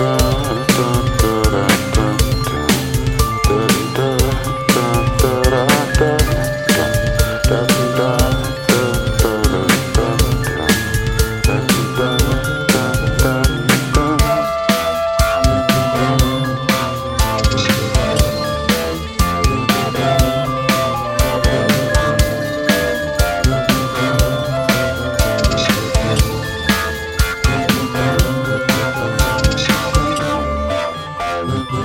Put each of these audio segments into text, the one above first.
dun, dun.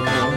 Thank.